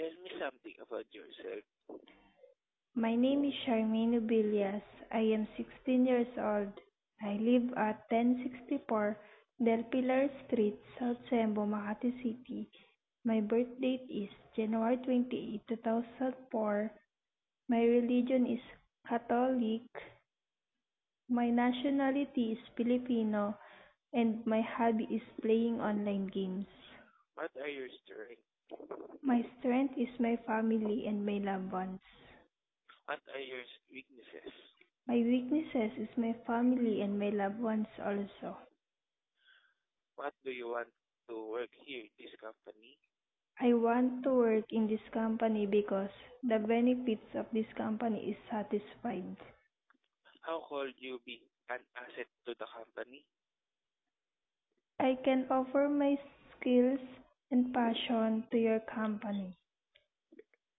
Tell me something about yourself. My name is Charmaine Ubillas. I am 16 years old. I live at 1064 Del Pilar Street, South Sembo, Makati City. My birth date is January 28, 2004. My religion is Catholic. My nationality is Filipino. And my hobby is playing online games. What are your strengths? My strength is my family and my loved ones. What are your weaknesses? My weaknesses is my family and my loved ones also. What do you want to work here in this company? I want to work in this company because the benefits of this company is satisfied. How could you be an asset to the company? I can offer my skills and passion to your company.